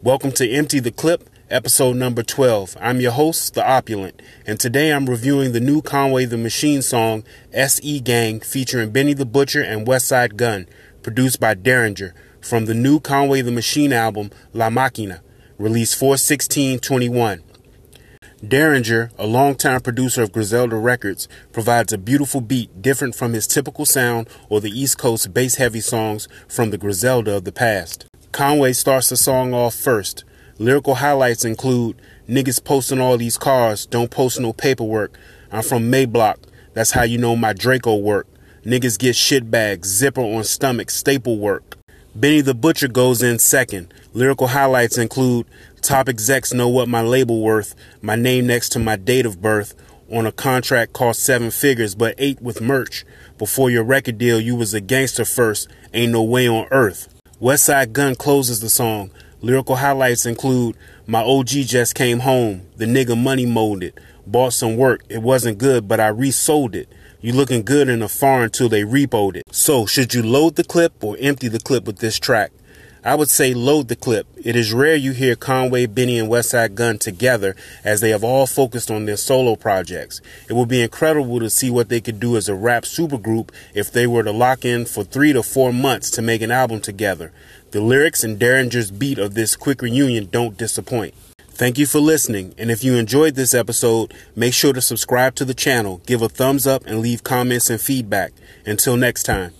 Welcome to Empty the Clip, episode number 12. I'm your host, The Opulent, and today I'm reviewing the new Conway the Machine song, SE Gang, featuring Benny the Butcher and Westside Gunn, produced by Daringer, from the new Conway the Machine album, La Maquina, released 41621. Daringer, a longtime producer of Griselda Records, provides a beautiful beat different from his typical sound or the East Coast bass heavy songs from the Griselda of the past. Conway starts the song off first. Lyrical highlights include Niggas posting all these cars, don't post no paperwork. I'm from Mayblock, that's how you know my Draco work. Niggas get shit bags, zipper on stomach, staple work. Benny the Butcher goes in second. Lyrical highlights include Top execs know what my label worth, my name next to my date of birth. On a contract cost seven figures, but eight with merch. Before your record deal, you was a gangster first. Ain't no way on earth. Westside Gunn closes the song. Lyrical highlights include My OG just came home. The nigga money molded. Bought some work. It wasn't good, but I resold it. You looking good in a farm till they repoed it. So, should you load the clip or empty the clip with this track? I would say load the clip. It is rare you hear Conway, Benny, and Westside Gunn together as they have all focused on their solo projects. It would be incredible to see what they could do as a rap supergroup if they were to lock in for three to four months to make an album together. The lyrics and Daringer's beat of this quick reunion don't disappoint. Thank you for listening, and if you enjoyed this episode, make sure to subscribe to the channel, give a thumbs up, and leave comments and feedback. Until next time.